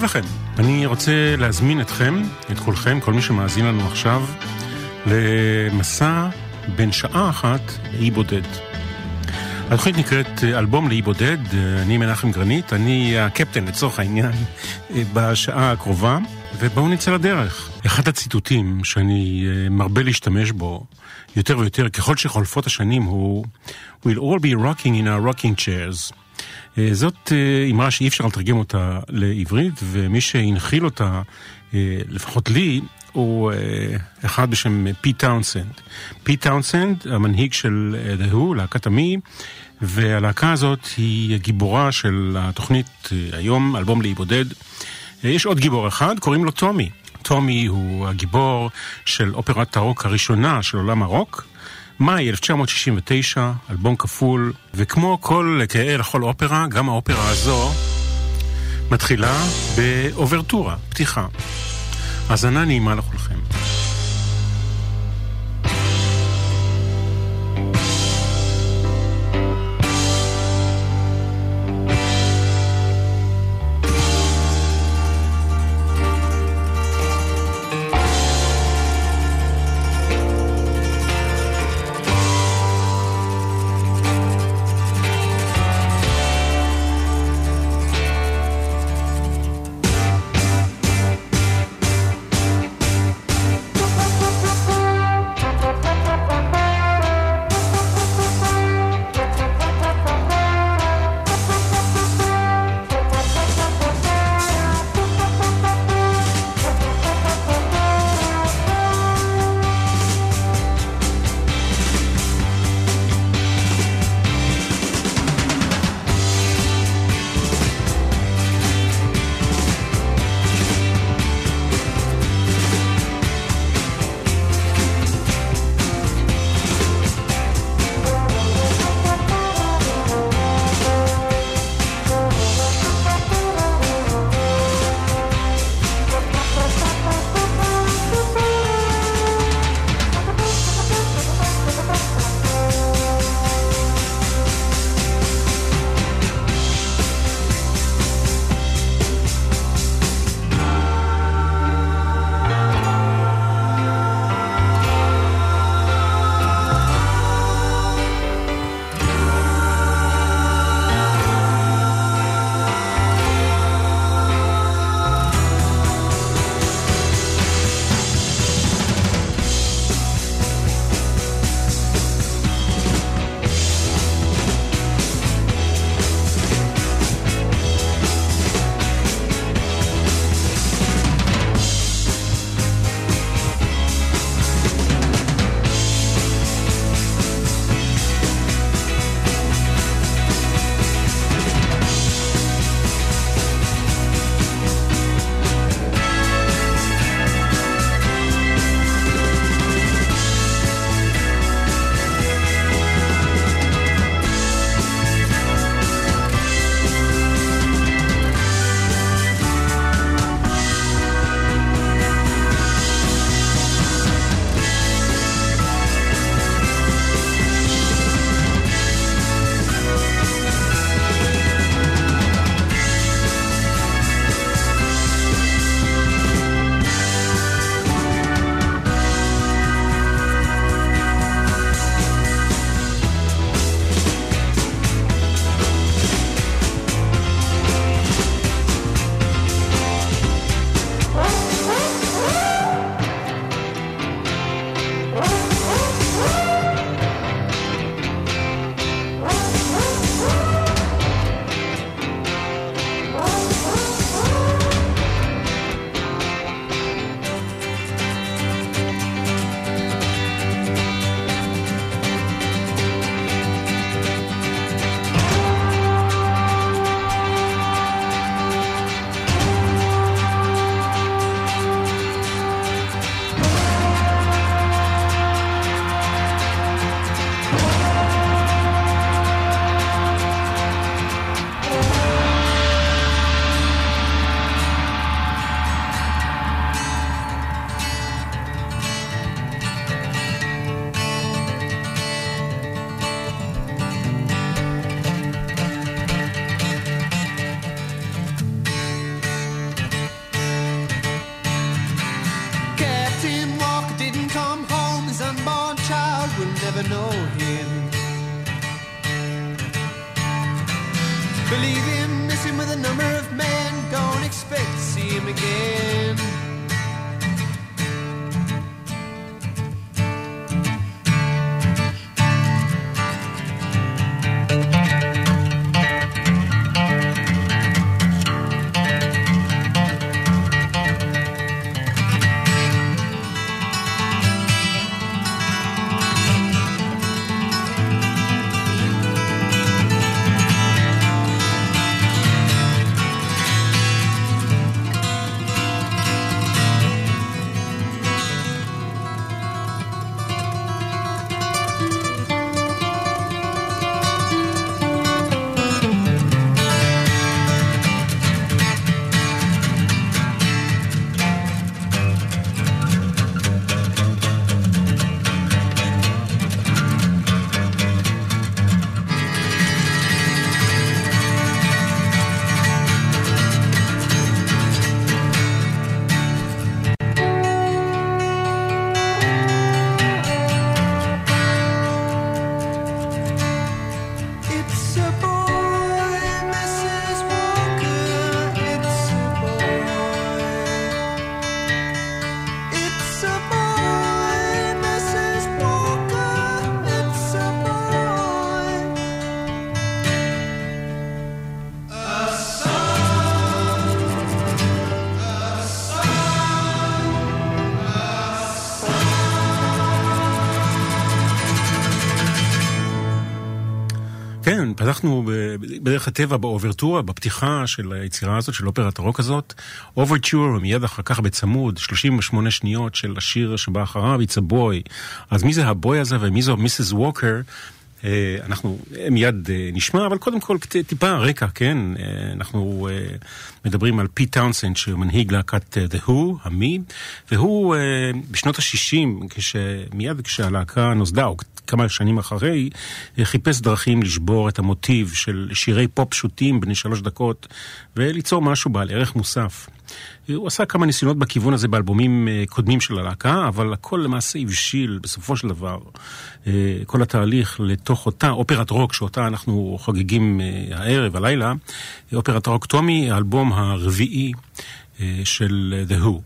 טוב לכם. אני רוצה להזמין אתכם, את כולכם, כל מי שמאזין לנו עכשיו, למסע בין שעה אחת לאי בודד. התוכנית נקראת אלבום לאי בודד, אני מנחם גרנית, אני הקפטן לצורך העניין בשעה הקרובה, ובואו נצא לדרך. אחד הציטוטים שאני מרבה להשתמש בו יותר ויותר ככל שחולפות השנים הוא We'll all be rocking in our rocking chairs. זאת אמרה שאי אפשר לתרגם אותה לעברית, ומי שהנחיל אותה, לפחות לי, הוא אחד בשם פיט טאונסנד. פיט טאונסנד, המנהיג של Who, להקת המי, והלהקה הזאת היא גיבורה של התוכנית היום, אלבום לאי בודד. יש עוד גיבור אחד, קוראים לו טומי. טומי הוא הגיבור של אופרת הרוק הראשונה של עולם הרוק. מאי 1969, אלבום כפול, וכמו כל כהה לכל אופרה, גם האופרה הזו מתחילה באוברטורה, פתיחה. האזנה נעימה לכולכם. פתחנו בדרך הטבע באוברטורה, בפתיחה של היצירה הזאת, של אופרת הרוק הזאת. Overture, ומיד אחר כך בצמוד, 38 שניות של השיר שבא אחריו, It's a boy. אז מי זה ה boy הזה ומי זו Mrs. Walker? אה, אנחנו מיד אה, נשמע, אבל קודם כל טיפה רקע, כן? אה, אנחנו מדברים על פיט טאונסנד שמנהיג להקת The Who, המי, והוא בשנות ה-60, מיד כשהלהקה נוסדה, או כמה שנים אחרי, חיפש דרכים לשבור את המוטיב של שירי פופ פשוטים בני שלוש דקות, וליצור משהו בעל ערך מוסף. הוא עשה כמה ניסיונות בכיוון הזה באלבומים אה, קודמים של הלהקה, אבל הכל למעשה הבשיל בסופו של דבר, אה, כל התהליך לתוך אותה אופרת רוק שאותה אנחנו חוגגים אה, הערב, הלילה, אופרת רוק טומי, האלבום הרביעי של The Who.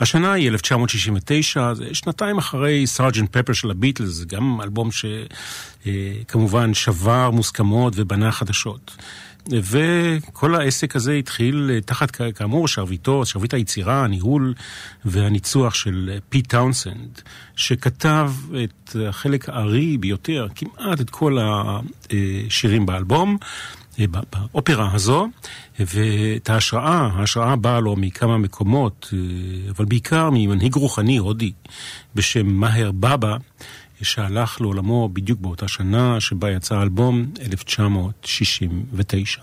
השנה היא 1969, זה שנתיים אחרי Sergeant Pepper של הביטלס, גם אלבום שכמובן שבר מוסכמות ובנה חדשות. וכל העסק הזה התחיל אה, תחת, כאמור, שרביטו, שרביט היצירה, הניהול והניצוח של פיט טאונסנד, שכתב את החלק הארי ביותר, כמעט את כל השירים באלבום. אה, באופרה הזו, ואת ההשראה, ההשראה באה לו מכמה מקומות, אה, אבל בעיקר ממנהיג רוחני הודי בשם מאהר בבא, שהלך לעולמו בדיוק באותה שנה שבה יצא האלבום 1969.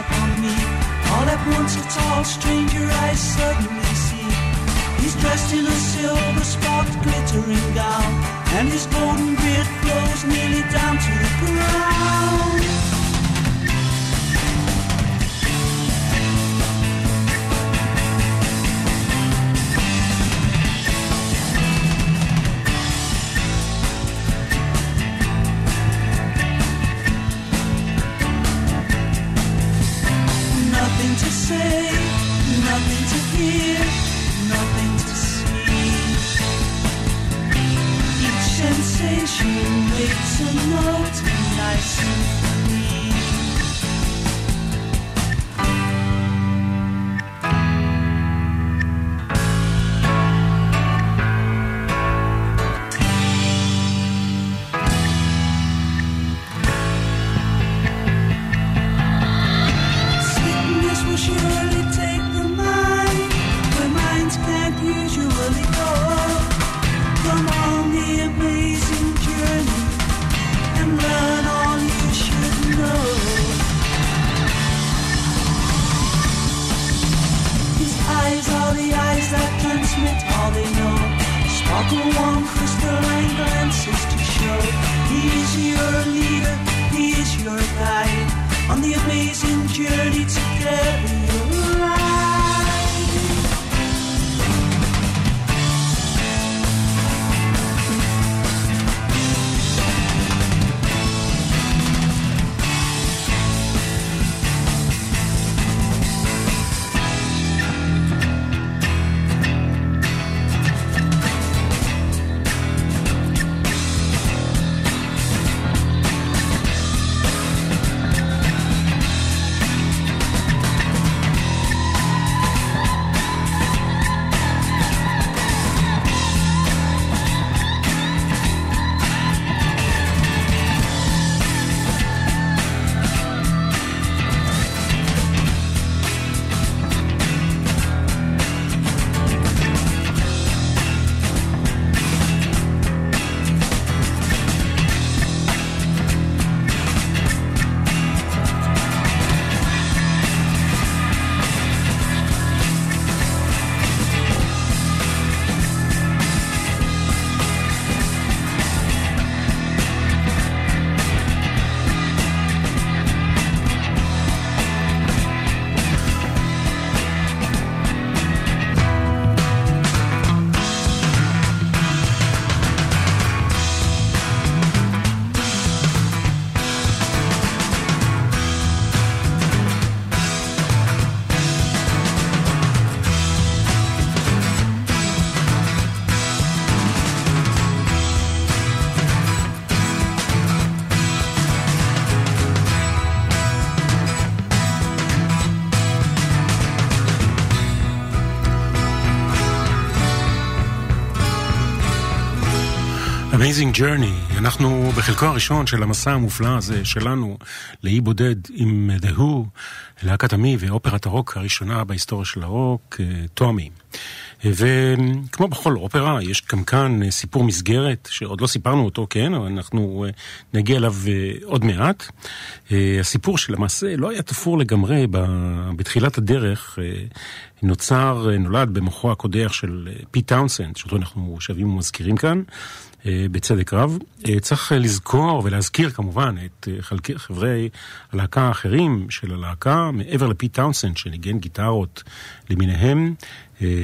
upon me. All at once a tall stranger I suddenly see. He's dressed in a silver sparked glittering gown, and his golden beard flows nearly down to the ground. Amazing Journey, אנחנו בחלקו הראשון של המסע המופלא הזה שלנו לאי בודד עם The Who, להקת המי ואופרת הרוק הראשונה בהיסטוריה של הרוק, טומי. וכמו בכל אופרה, יש גם כאן סיפור מסגרת, שעוד לא סיפרנו אותו, כן, אבל אנחנו נגיע אליו עוד מעט. הסיפור שלמעשה לא היה תפור לגמרי בתחילת הדרך, נוצר, נולד במוחו הקודח של פיט טאונסנד, שאותו אנחנו שבים ומזכירים כאן. בצדק רב. צריך לזכור ולהזכיר כמובן את חברי הלהקה האחרים של הלהקה, מעבר לפיט טאונסנד שניגן גיטרות למיניהם,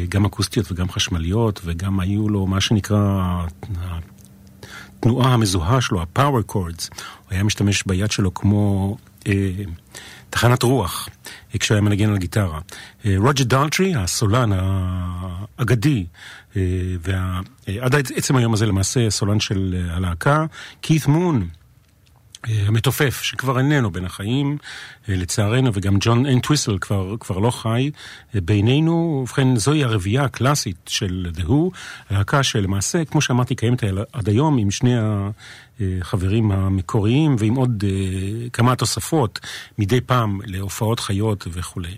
גם אקוסטיות וגם חשמליות, וגם היו לו מה שנקרא התנועה המזוהה שלו, ה power chords. הוא היה משתמש ביד שלו כמו אה, תחנת רוח, כשהוא היה מנגן על גיטרה. רוג'ר דלטרי, הסולן האגדי, ועד עצם היום הזה למעשה הסולן של הלהקה, כית מון, המתופף, שכבר איננו בין החיים, לצערנו, וגם ג'ון אנד טוויסל כבר, כבר לא חי בינינו. ובכן, זוהי הרביעייה הקלאסית של The Who, להקה שלמעשה, כמו שאמרתי, קיימת עד היום עם שני החברים המקוריים ועם עוד כמה תוספות מדי פעם להופעות חיות וכולי.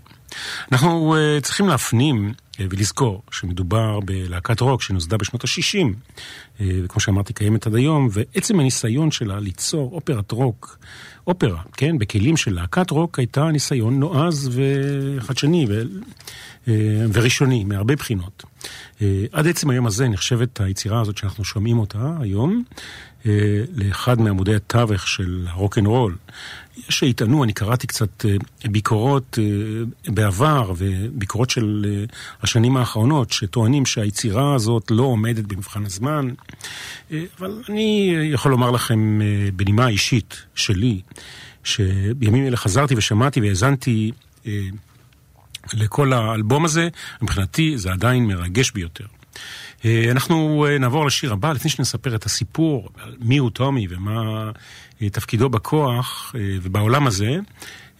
אנחנו צריכים להפנים ולזכור שמדובר בלהקת רוק שנוסדה בשנות ה-60 uh, וכמו שאמרתי, קיימת עד היום, ועצם הניסיון שלה ליצור אופרת רוק, אופרה, כן, בכלים של להקת רוק, הייתה ניסיון נועז וחדשני ו... וראשוני, מהרבה בחינות. עד עצם היום הזה נחשבת היצירה הזאת שאנחנו שומעים אותה היום, לאחד מעמודי התווך של הרוקנרול. יש שיטענו, אני קראתי קצת אה, ביקורות אה, בעבר וביקורות של אה, השנים האחרונות, שטוענים שהיצירה הזאת לא עומדת במבחן הזמן, אבל אני יכול לומר לכם בנימה אישית שלי, שבימים אלה חזרתי ושמעתי והאזנתי לכל האלבום הזה, מבחינתי זה עדיין מרגש ביותר. אנחנו נעבור לשיר הבא, לפני שנספר את הסיפור, מי הוא טומי ומה תפקידו בכוח ובעולם הזה.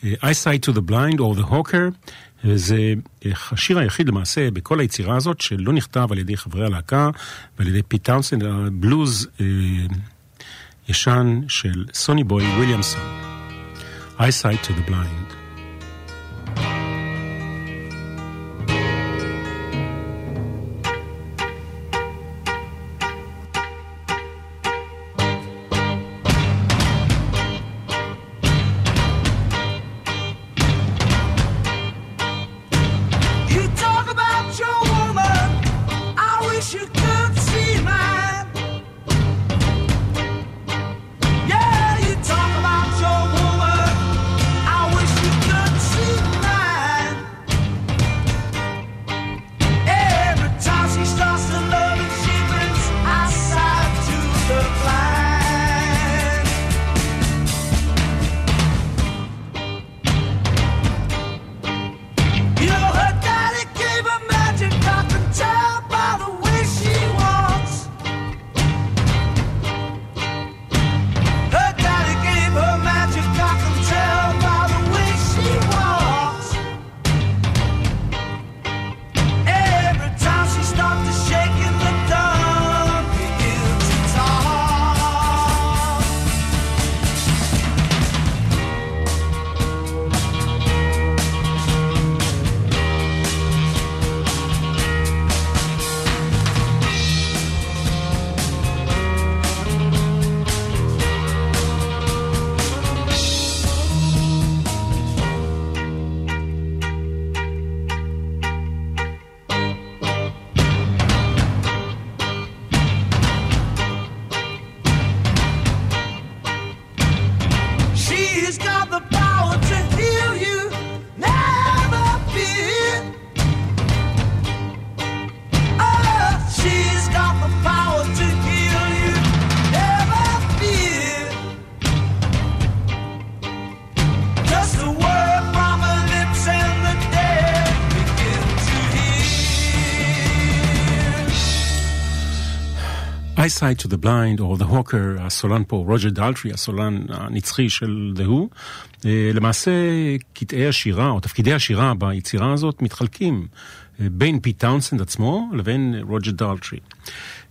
Eyesight to the Blind or the Hawker, זה השיר היחיד למעשה בכל היצירה הזאת שלא נכתב על ידי חברי הלהקה ועל ידי פיט טאונסנד, בלוז ישן של סוני בוי וויליאמסון. Eyesight to the Blind. Eyesight to the Blind, או The Hawker, הסולן פה, רוג'ר דלטרי, הסולן הנצחי של The Who. אה, למעשה, קטעי השירה, או תפקידי השירה ביצירה הזאת, מתחלקים אה, בין פיט טאונסנד עצמו לבין רוג'ר דלטרי.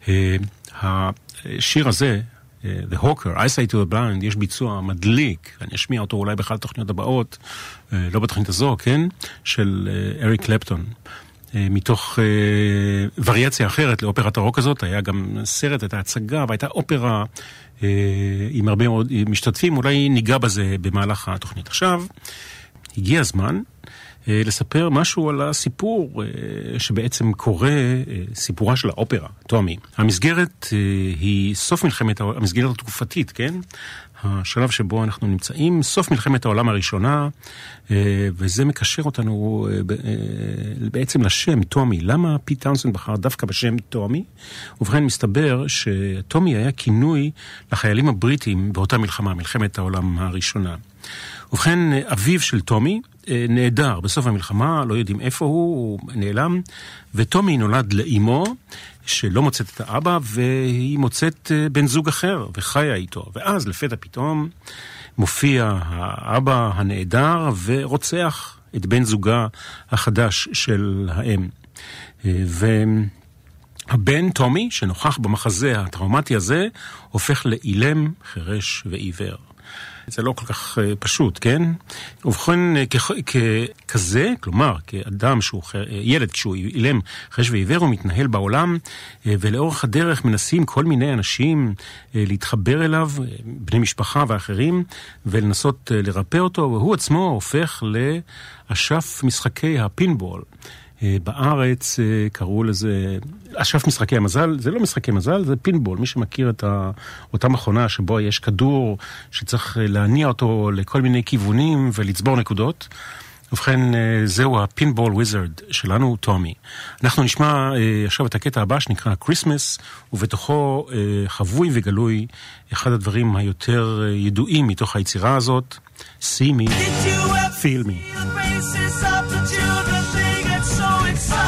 אה, השיר הזה, The Hawker, Eyesight to the Blind, יש ביצוע מדליק, אני אשמיע אותו אולי באחת התוכניות הבאות, לא בתוכנית הזו, כן? של אריק קלפטון. מתוך אה, וריאציה אחרת לאופרת הרוק הזאת, היה גם סרט, הייתה הצגה והייתה אופרה אה, עם הרבה מאוד משתתפים, אולי ניגע בזה במהלך התוכנית. עכשיו, הגיע הזמן אה, לספר משהו על הסיפור אה, שבעצם קורה, אה, סיפורה של האופרה, טומי. המסגרת היא סוף מלחמת, המסגרת התקופתית, כן? השלב שבו אנחנו נמצאים, סוף מלחמת העולם הראשונה, וזה מקשר אותנו בעצם לשם טומי. למה פיט טאונסנד בחר דווקא בשם טומי? ובכן, מסתבר שטומי היה כינוי לחיילים הבריטים באותה מלחמה, מלחמת העולם הראשונה. ובכן, אביו של טומי אה, נעדר בסוף המלחמה, לא יודעים איפה הוא, הוא נעלם, וטומי נולד לאימו, שלא מוצאת את האבא, והיא מוצאת אה, בן זוג אחר, וחיה איתו. ואז לפתע פתאום מופיע האבא הנעדר ורוצח את בן זוגה החדש של האם. אה, והבן טומי, שנוכח במחזה הטראומטי הזה, הופך לאילם, חירש ועיוור. זה לא כל כך אה, פשוט, כן? ובכן, אה, ככזה, כלומר, כאדם שהוא אה, ילד, כשהוא אילם חש ועיוור, הוא מתנהל בעולם, ולאורך הדרך מנסים כל מיני אנשים להתחבר אליו, בני משפחה ואחרים, ולנסות לרפא אותו, והוא עצמו הופך לאשף משחקי הפינבול. אה, בארץ אה, קראו לזה אשף משחקי המזל, זה לא משחקי מזל, זה פינבול. מי שמכיר את אותה מכונה שבו יש כדור שצריך אה, להניע אותו לכל מיני כיוונים ולצבור נקודות. ובכן, זהו הפינבול וויזרד שלנו, טומי. אנחנו נשמע עכשיו את הקטע הבא שנקרא Christmas, ובתוכו חבוי וגלוי אחד הדברים היותר ידועים מתוך היצירה הזאת, See me, feel me. It's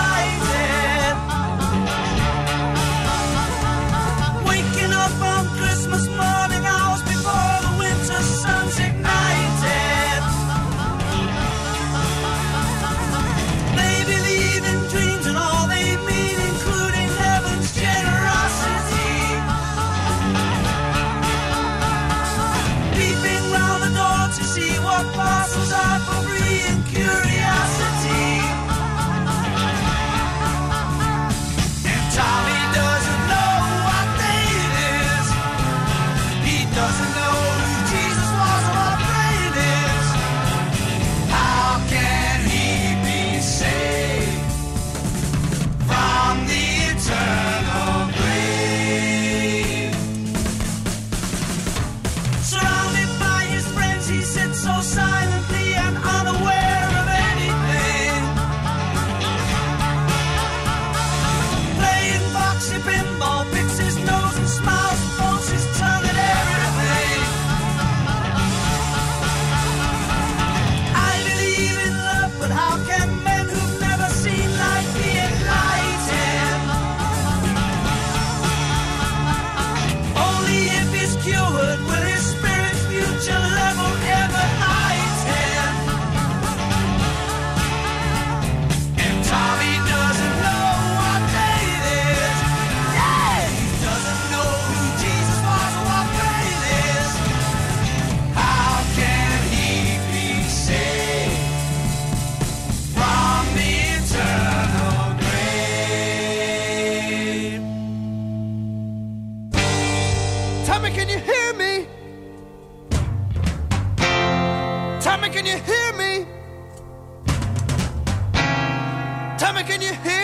here.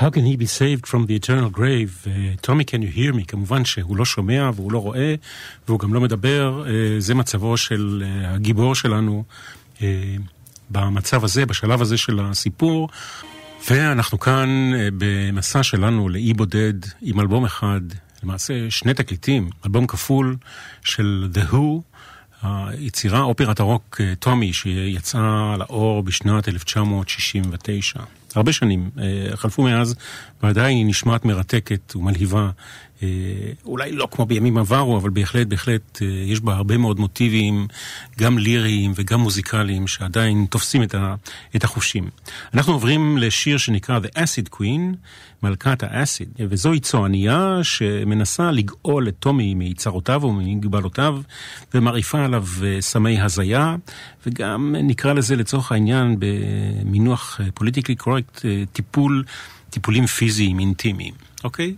How can he be saved from the eternal grave? uh, can you hear me? כמובן שהוא לא שומע והוא לא רואה והוא גם לא מדבר. Uh, זה מצבו של uh, הגיבור שלנו uh, במצב הזה, בשלב הזה של הסיפור. ואנחנו כאן uh, במסע שלנו לאי בודד עם אלבום אחד, למעשה שני תקליטים, אלבום כפול של The Who. היצירה אופרת הרוק טומי שיצאה לאור בשנת 1969. הרבה שנים אה, חלפו מאז, ועדיין היא נשמעת מרתקת ומלהיבה. אה, אולי לא כמו בימים עברו, אבל בהחלט, בהחלט אה, יש בה הרבה מאוד מוטיבים, גם ליריים וגם מוזיקליים, שעדיין תופסים את, ה, את החושים. אנחנו עוברים לשיר שנקרא The Acid Queen, מלכת האסיד, וזוהי צועניה שמנסה לגאול את טומי מיצרותיו וממגבלותיו, ומרעיפה עליו סמי הזיה, וגם נקרא לזה לצורך העניין במינוח politically correct, טיפול, טיפולים פיזיים אינטימיים, אוקיי?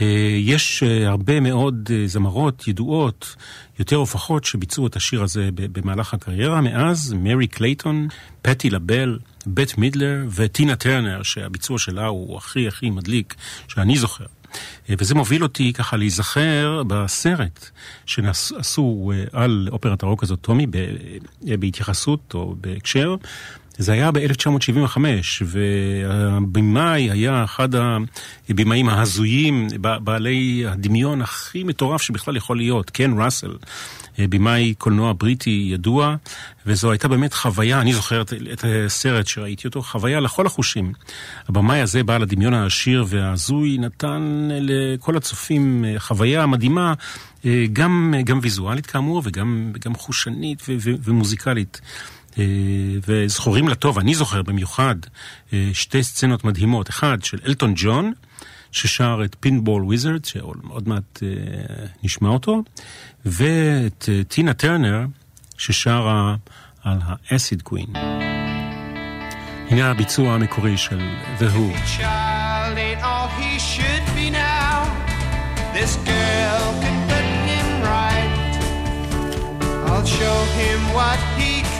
אה, יש אה, הרבה מאוד אה, זמרות ידועות, יותר או פחות, שביצעו את השיר הזה במהלך הקריירה. מאז מרי קלייטון, פטי לבל, בט מידלר וטינה טרנר, שהביצוע שלה הוא הכי הכי מדליק, שאני זוכר. וזה מוביל אותי ככה להיזכר בסרט שעשו על אופרת הרוק הזאת, טומי, בהתייחסות או בהקשר זה היה ב-1975, והבמאי היה אחד הבמאים ההזויים, בעלי הדמיון הכי מטורף שבכלל יכול להיות, קן ראסל, במאי קולנוע בריטי ידוע, וזו הייתה באמת חוויה, אני זוכר את הסרט שראיתי אותו, חוויה לכל החושים. הבמאי הזה, בעל הדמיון העשיר וההזוי, נתן לכל הצופים חוויה מדהימה, גם, גם ויזואלית כאמור, וגם, וגם חושנית ו- ו- ומוזיקלית. אה, וזכורים לטוב, אני זוכר במיוחד אה, שתי סצנות מדהימות, אחד של אלטון ג'ון, ששר את פינבול וויזרד, שעוד מעט אה, נשמע אותו, ואת טינה טרנר, ששרה על האסיד קווין. הנה הביצוע המקורי של Who. This girl can put him right. I'll show him what he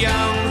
young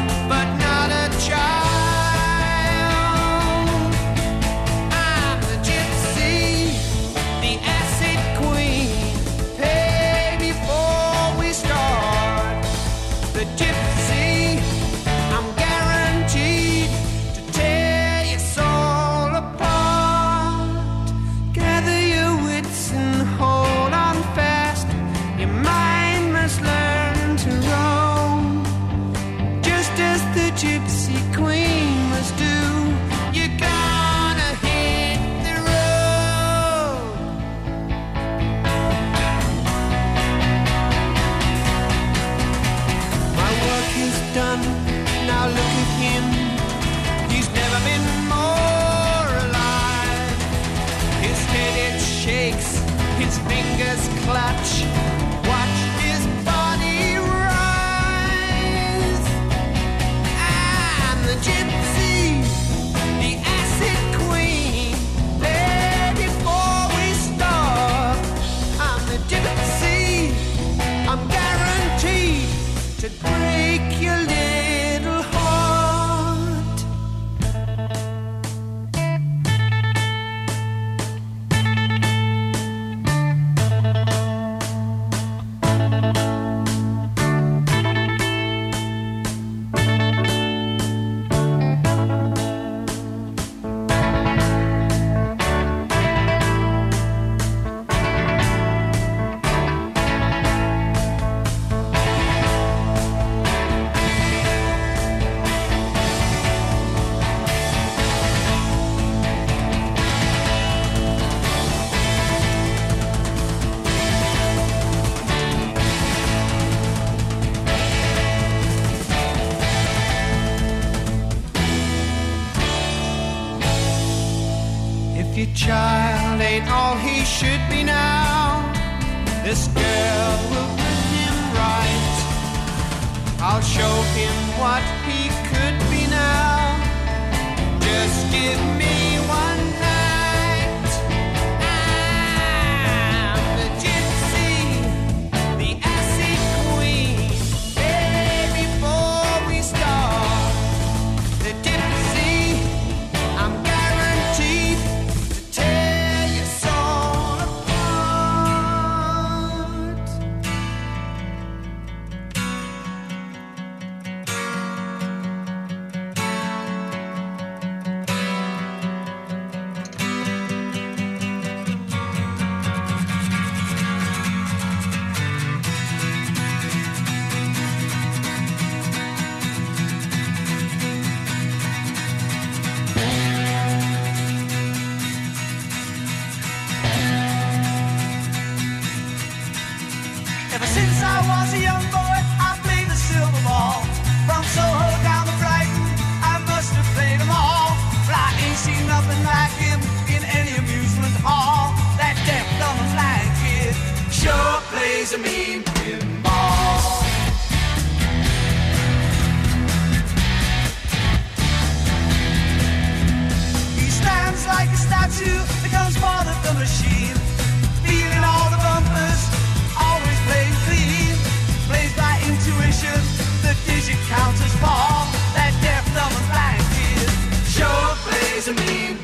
plays a mean pinball. He stands like a statue, becomes part of the machine. Feeling all the bumpers, always playing clean. Plays by intuition, the digit counters fall. That deaf, dumb, and blind kid sure plays a mean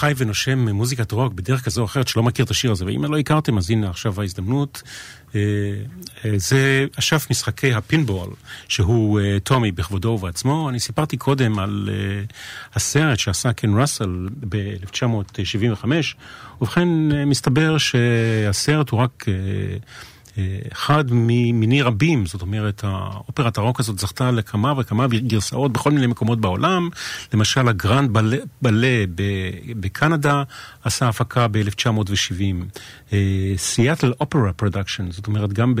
שחי ונושם מוזיקת רוק בדרך כזו או אחרת שלא מכיר את השיר הזה, ואם לא הכרתם אז הנה עכשיו ההזדמנות. אה, אה, זה אשף משחקי הפינבול, שהוא אה, טומי בכבודו ובעצמו. אני סיפרתי קודם על הסרט שעשה קן ראסל ב-1975, ובכן מסתבר שהסרט הוא רק... אה, אחד ממיני רבים, זאת אומרת, האופרת הרוק הזאת זכתה לכמה וכמה גרסאות בכל מיני מקומות בעולם. למשל, ה grand ballet, ballet בקנדה עשה הפקה ב-1970. Seattle Opera production, זאת אומרת, גם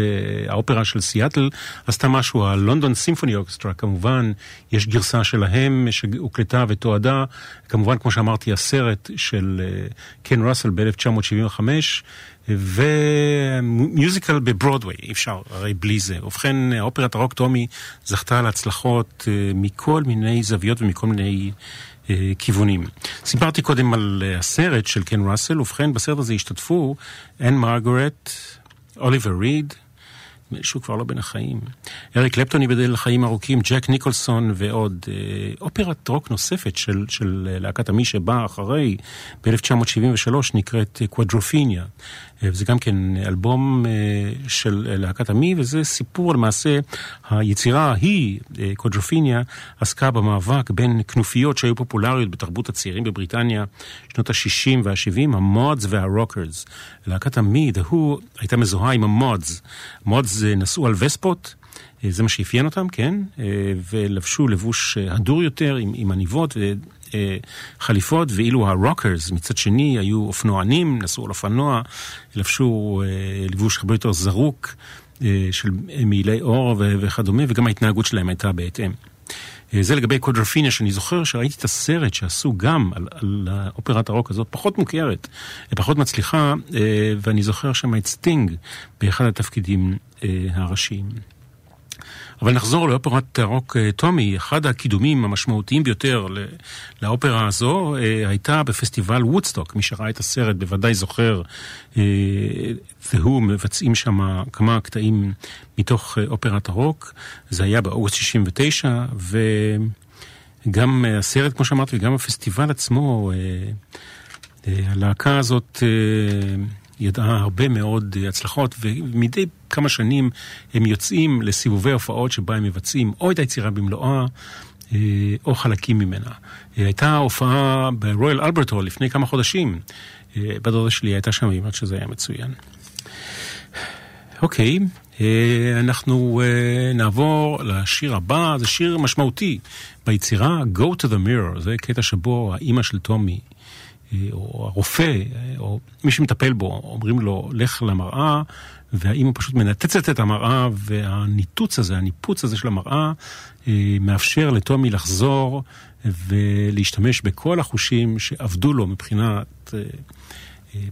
האופרה של סיאטל עשתה משהו, ה London Symphony Orchestra, כמובן, יש גרסה שלהם שהוקלטה ותועדה, כמובן, כמו שאמרתי, הסרט של קן ראסל ב-1975. ו musical בברודוויי, אי אפשר הרי בלי זה. ובכן, אופרת הרוק טומי זכתה להצלחות מכל מיני זוויות ומכל מיני אה, כיוונים. סיפרתי קודם על הסרט של קן ראסל, ובכן, בסרט הזה השתתפו אן מרגרט, אוליבר ריד, שהוא כבר לא בין החיים. אריק קלפטון ייבדל לחיים ארוכים, ג'ק ניקולסון ועוד. אה, אופרת רוק נוספת של, של להקת עמי שבאה אחרי, ב-1973, נקראת קוואדרופיניה. וזה גם כן אלבום של להקת המי, וזה סיפור למעשה, היצירה ההיא, Quadrophenia, עסקה במאבק בין כנופיות שהיו פופולריות בתרבות הצעירים בבריטניה, שנות ה-60 וה-70, ה Mods וה Rockers. להקת המי, Who, הייתה מזוהה עם ה Mods. Mods נסעו על וספות. זה מה שאפיין אותם, כן? ולבשו לבוש הדור יותר, עם, עם עניבות וחליפות, ואילו ה Rockers מצד שני היו אופנוענים, נסעו על אופנוע, לבשו לבוש הרבה יותר זרוק של מעילי עור וכדומה, וגם ההתנהגות שלהם הייתה בהתאם. זה לגבי Quadrophenia, שאני זוכר שראיתי את הסרט שעשו גם על, על אופרת הרוק הזאת, פחות מוכרת, פחות מצליחה, ואני זוכר שם את סטינג באחד התפקידים הראשיים. אבל נחזור לאופרת הרוק טומי, אחד הקידומים המשמעותיים ביותר לאופרה הזו הייתה בפסטיבל וודסטוק. מי שראה את הסרט בוודאי זוכר, והוא מבצעים שם כמה קטעים מתוך אופרת הרוק. זה היה באוגוסט 69, וגם הסרט, כמו שאמרתי, וגם הפסטיבל עצמו, הלהקה הזאת ידעה הרבה מאוד הצלחות, ומדי כמה שנים הם יוצאים לסיבובי הופעות שבה הם מבצעים או את היצירה במלואה, או חלקים ממנה. הייתה הופעה ברויאל אלברטו לפני כמה חודשים. בדודה שלי הייתה שם, היא אומרת שזה היה מצוין. אוקיי, אנחנו נעבור לשיר הבא, זה שיר משמעותי ביצירה Go to the Mirror, זה קטע שבו האימא של טומי או הרופא, או מי שמטפל בו, אומרים לו, לך למראה, והאימא פשוט מנתצת את המראה, והניתוץ הזה, הניפוץ הזה של המראה, מאפשר לטומי לחזור ולהשתמש בכל החושים שעבדו לו מבחינת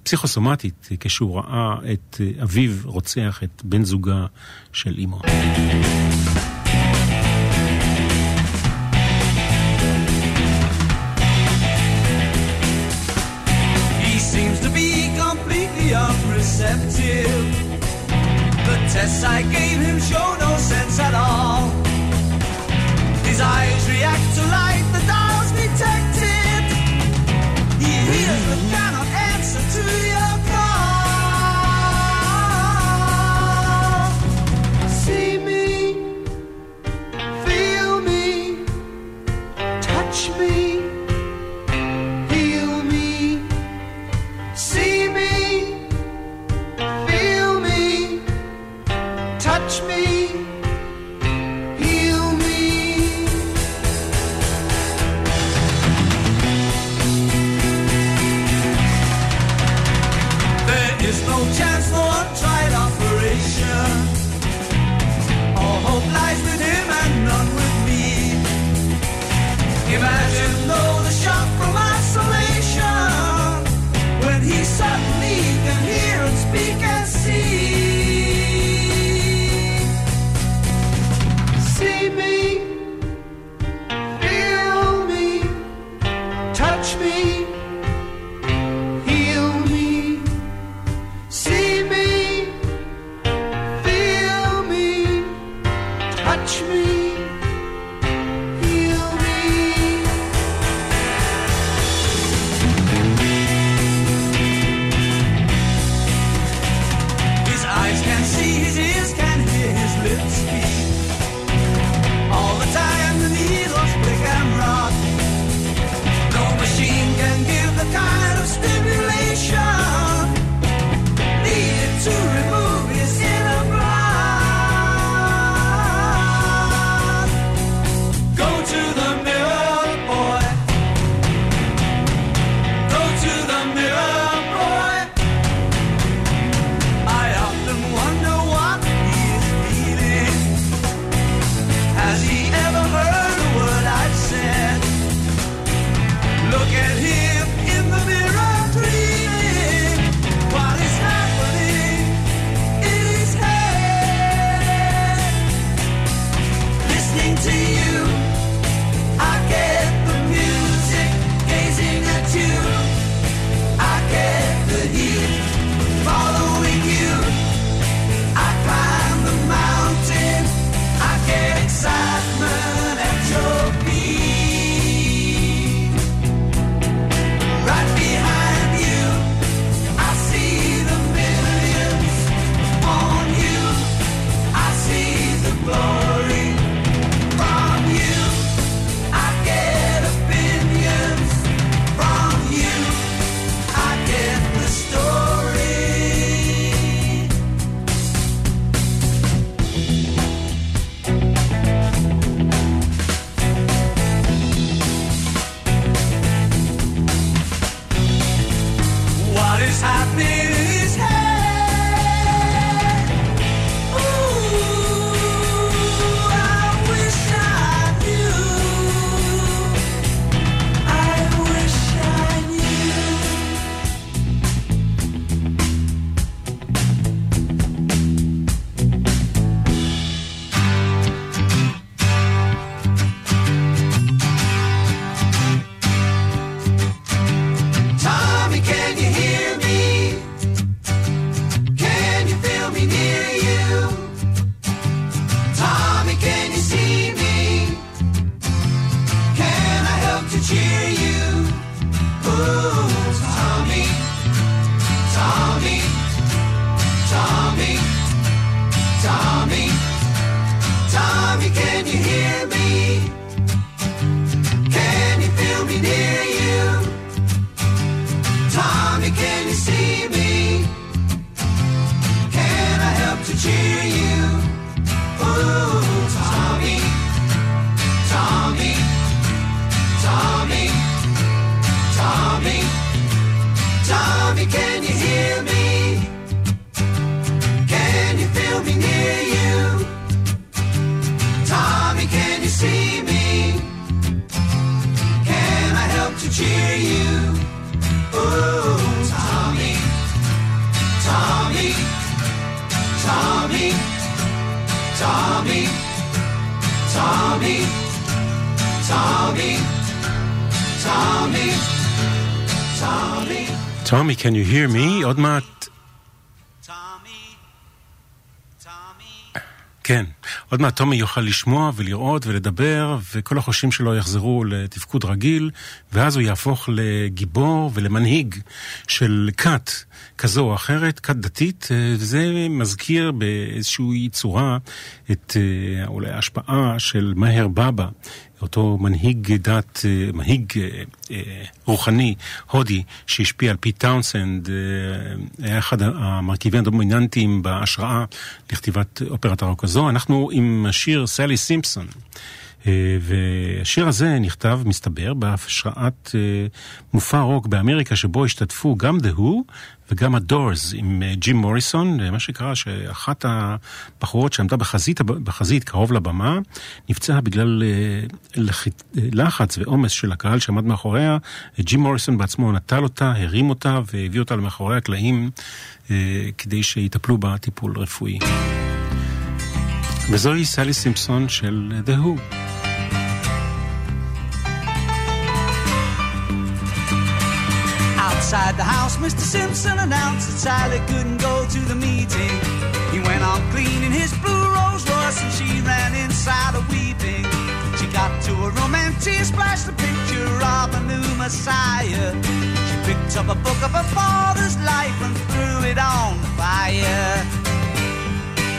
פסיכוסומטית, כשהוא ראה את אביו רוצח את בן זוגה של אימו. Unreceptive. The tests I gave him show no sense at all. His eyes react to light, the dial's detected. He hears but cannot כן. עוד מעט טומי יוכל לשמוע ולראות ולדבר, וכל החושים שלו יחזרו לתפקוד רגיל, ואז הוא יהפוך לגיבור ולמנהיג של כת כזו או אחרת, כת דתית, וזה מזכיר באיזושהי צורה את אה, אולי ההשפעה של מאהר בבא. אותו מנהיג דת, אה, מנהיג רוחני, הודי, שהשפיע על פיט טאונסנד, היה אחד המרכיבים הדומיננטיים בהשראה לכתיבת אופרת הרוק הזו. אנחנו עם השיר סלי סימפסון. והשיר הזה נכתב, מסתבר, בהשראת מופע רוק באמריקה שבו השתתפו גם The וגם הדורס עם ג'ים מוריסון, מה שקרה שאחת הבחורות שעמדה בחזית, בחזית קרוב לבמה, נפצעה בגלל לחץ ועומס של הקהל שעמד מאחוריה. ג'ים מוריסון בעצמו נטל אותה, הרים אותה והביא אותה למאחורי הקלעים כדי שיטפלו בה טיפול רפואי. וזוהי סלי סימפסון של The Who. Outside the house, Mr. Simpson announced that Sally couldn't go to the meeting. He went on cleaning his blue Rolls Royce and she ran inside a weeping. She got to a room and she splashed the picture of a new Messiah. She picked up a book of her father's life and threw it on the fire.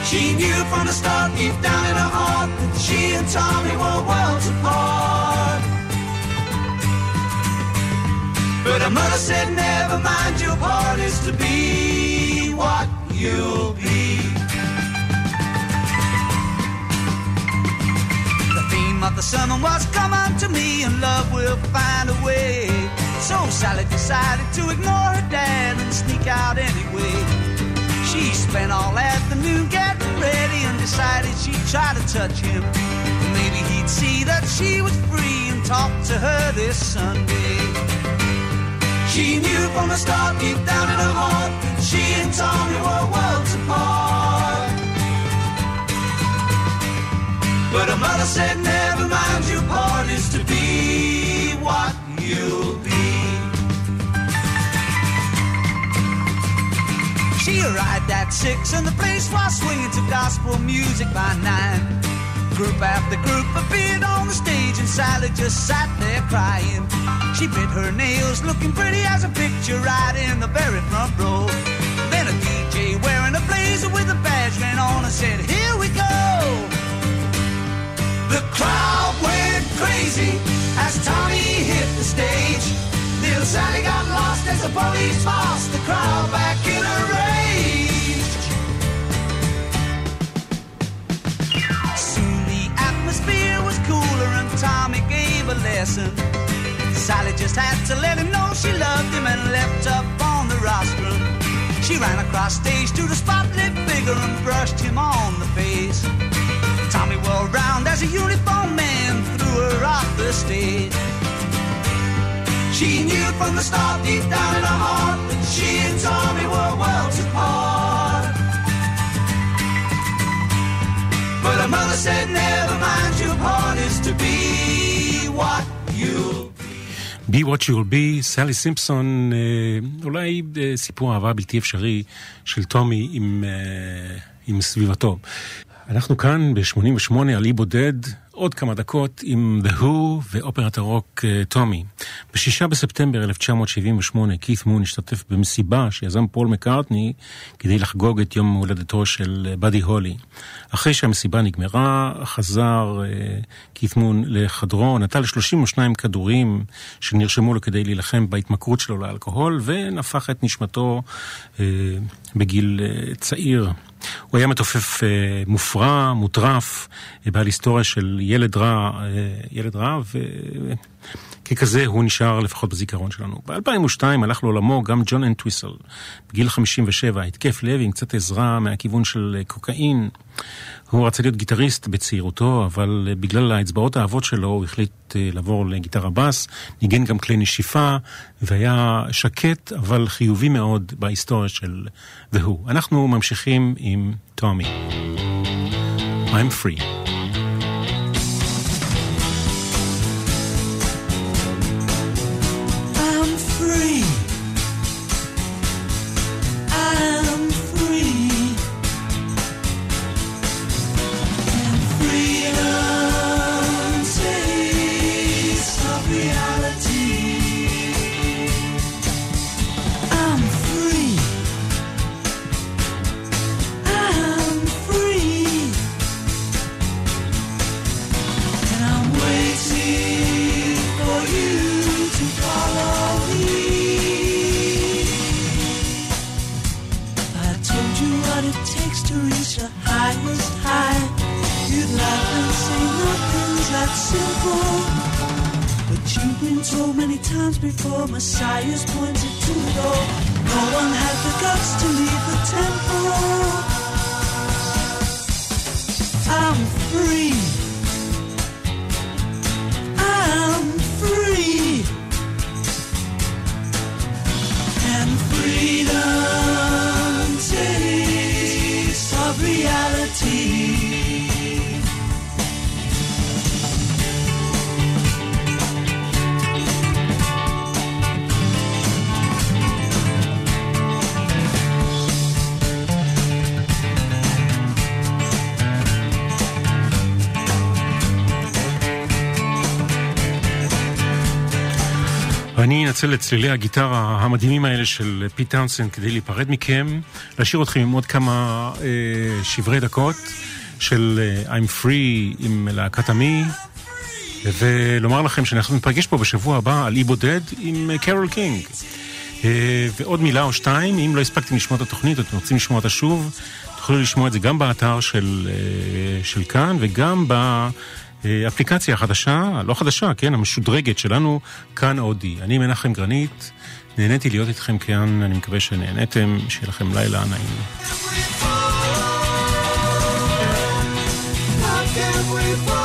She knew from the start, deep down in her heart, that she and Tommy were worlds apart. But her mother said, never mind, your part is to be what you'll be. The theme of the sermon was, come unto me and love will find a way. So Sally decided to ignore her dad and sneak out anyway. She spent all afternoon getting ready and decided she'd try to touch him. Maybe he'd see that she was free and talk to her this Sunday. She knew from the start, deep down in her heart, she and Tommy were worlds apart. But her mother said, never mind, your part is to be what you'll be. She arrived at six and the place was swinging to gospel music by nine. Group after group appeared on the stage and Sally just sat there crying. She bit her nails, looking pretty as a picture right in the very front row. Then a DJ wearing a blazer with a badge ran on and said, Here we go. The crowd went crazy as Tommy hit the stage. Little Sally got lost as the police tossed the crowd back in a Tommy gave a lesson. Sally just had to let him know she loved him and left up on the rostrum. She ran across stage to the spotlit figure and brushed him on the face. Tommy whirled round as a uniformed man threw her off the stage. She knew from the start, deep down in her heart, that she and Tommy were worlds apart. But her mother said, never mind, your part is to be be what you'll be, Sally Simpson, אולי סיפור אהבה בלתי אפשרי של טומי עם, עם סביבתו. אנחנו כאן ב-88 על אי בודד, עוד כמה דקות עם The Who ואופרת הרוק טומי. בשישה בספטמבר 1978 קית' מון השתתף במסיבה שיזם פול מקארטני כדי לחגוג את יום הולדתו של באדי הולי. אחרי שהמסיבה נגמרה, חזר כית מון לחדרו, נטל 32 כדורים שנרשמו לו כדי להילחם בהתמכרות שלו לאלכוהול, ונפח את נשמתו בגיל צעיר. הוא היה מתופף מופרע, מוטרף, בעל היסטוריה של ילד רע, ילד רע, וככזה הוא נשאר לפחות בזיכרון שלנו. ב-2002 הלך לעולמו גם ג'ון אנטוויסל, בגיל 57, התקף לב עם קצת עזרה מהכיוון של קוקאין. הוא רצה להיות גיטריסט בצעירותו, אבל בגלל האצבעות האהבות שלו הוא החליט לעבור לגיטרה בס, ניגן גם כלי נשיפה, והיה שקט אבל חיובי מאוד בהיסטוריה של Who. אנחנו ממשיכים עם טומי. I'm free. Simple. But you've been told many times before, Messiah's pointed to the door. No one had the guts to leave the temple. I'm free. ואני אנצל את צלילי הגיטרה המדהימים האלה של פיט טאונסנד כדי להיפרד מכם, להשאיר אתכם עם עוד כמה אה, שברי דקות של אה, I'm Free עם להקת המי, ולומר לכם שאנחנו נפגש פה בשבוע הבא על אי בודד עם אה, קרול קינג. אה, ועוד מילה או שתיים, אם לא הספקתם לשמוע את התוכנית או אתם רוצים לשמוע אותה שוב, תוכלו לשמוע את זה גם באתר של, אה, של כאן וגם ב... אפליקציה חדשה, לא חדשה, כן, המשודרגת שלנו, כאן אודי. אני מנחם גרנית, נהניתי להיות איתכם כאן, אני מקווה שנהניתם, שיהיה לכם לילה נעים. Welcome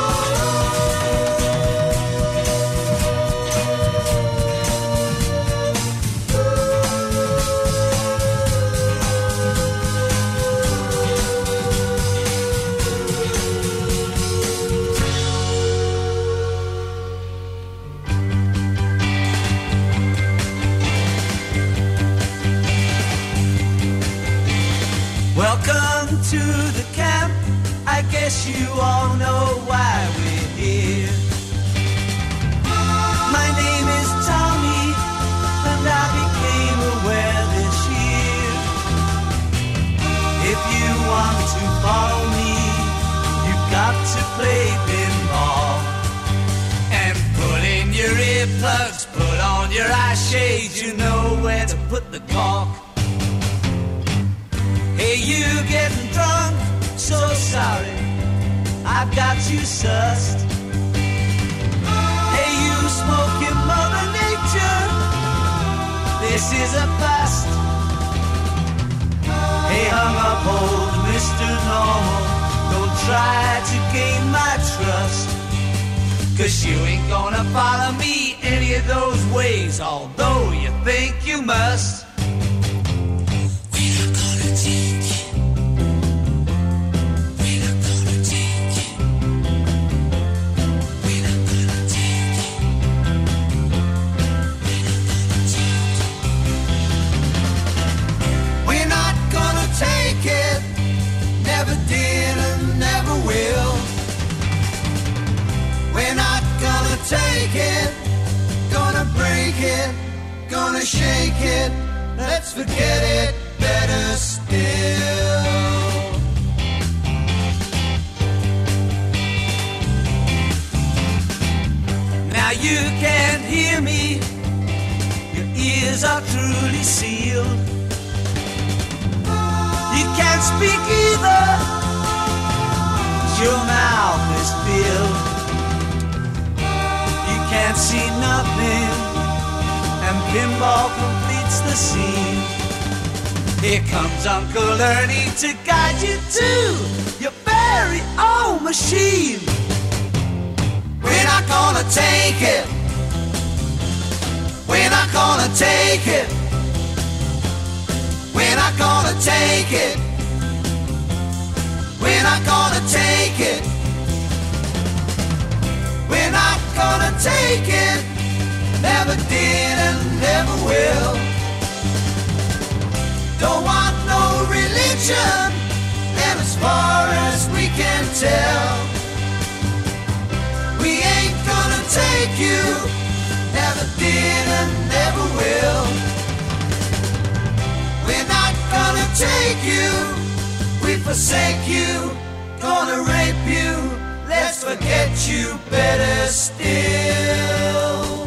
you can't hear me, your ears are truly sealed. You can't speak either. Your mouth is filled. You can't see nothing. And pinball completes the scene. Here comes Uncle Ernie to guide you to your very own machine. Gonna take it. We're not gonna take it. We're not gonna take it. We're not gonna take it. We're not gonna take it. Never did and never will. Don't want no religion. And as far as we can tell, take you. Never did and never will. We're not gonna take you. We forsake you. Gonna rape you. Let's forget you better still.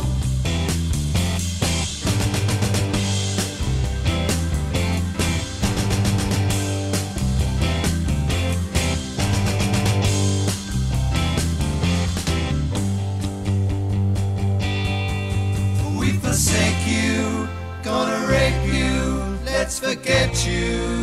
you.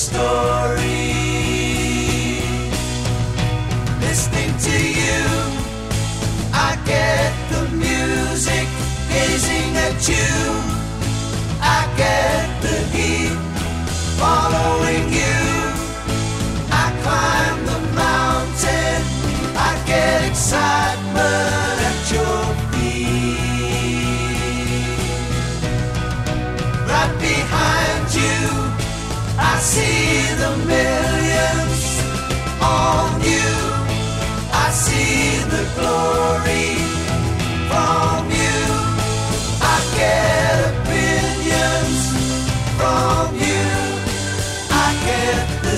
story.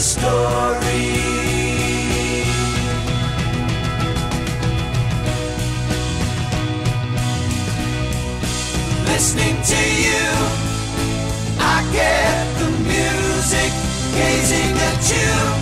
story. Listening to you, I get the music, gazing at you.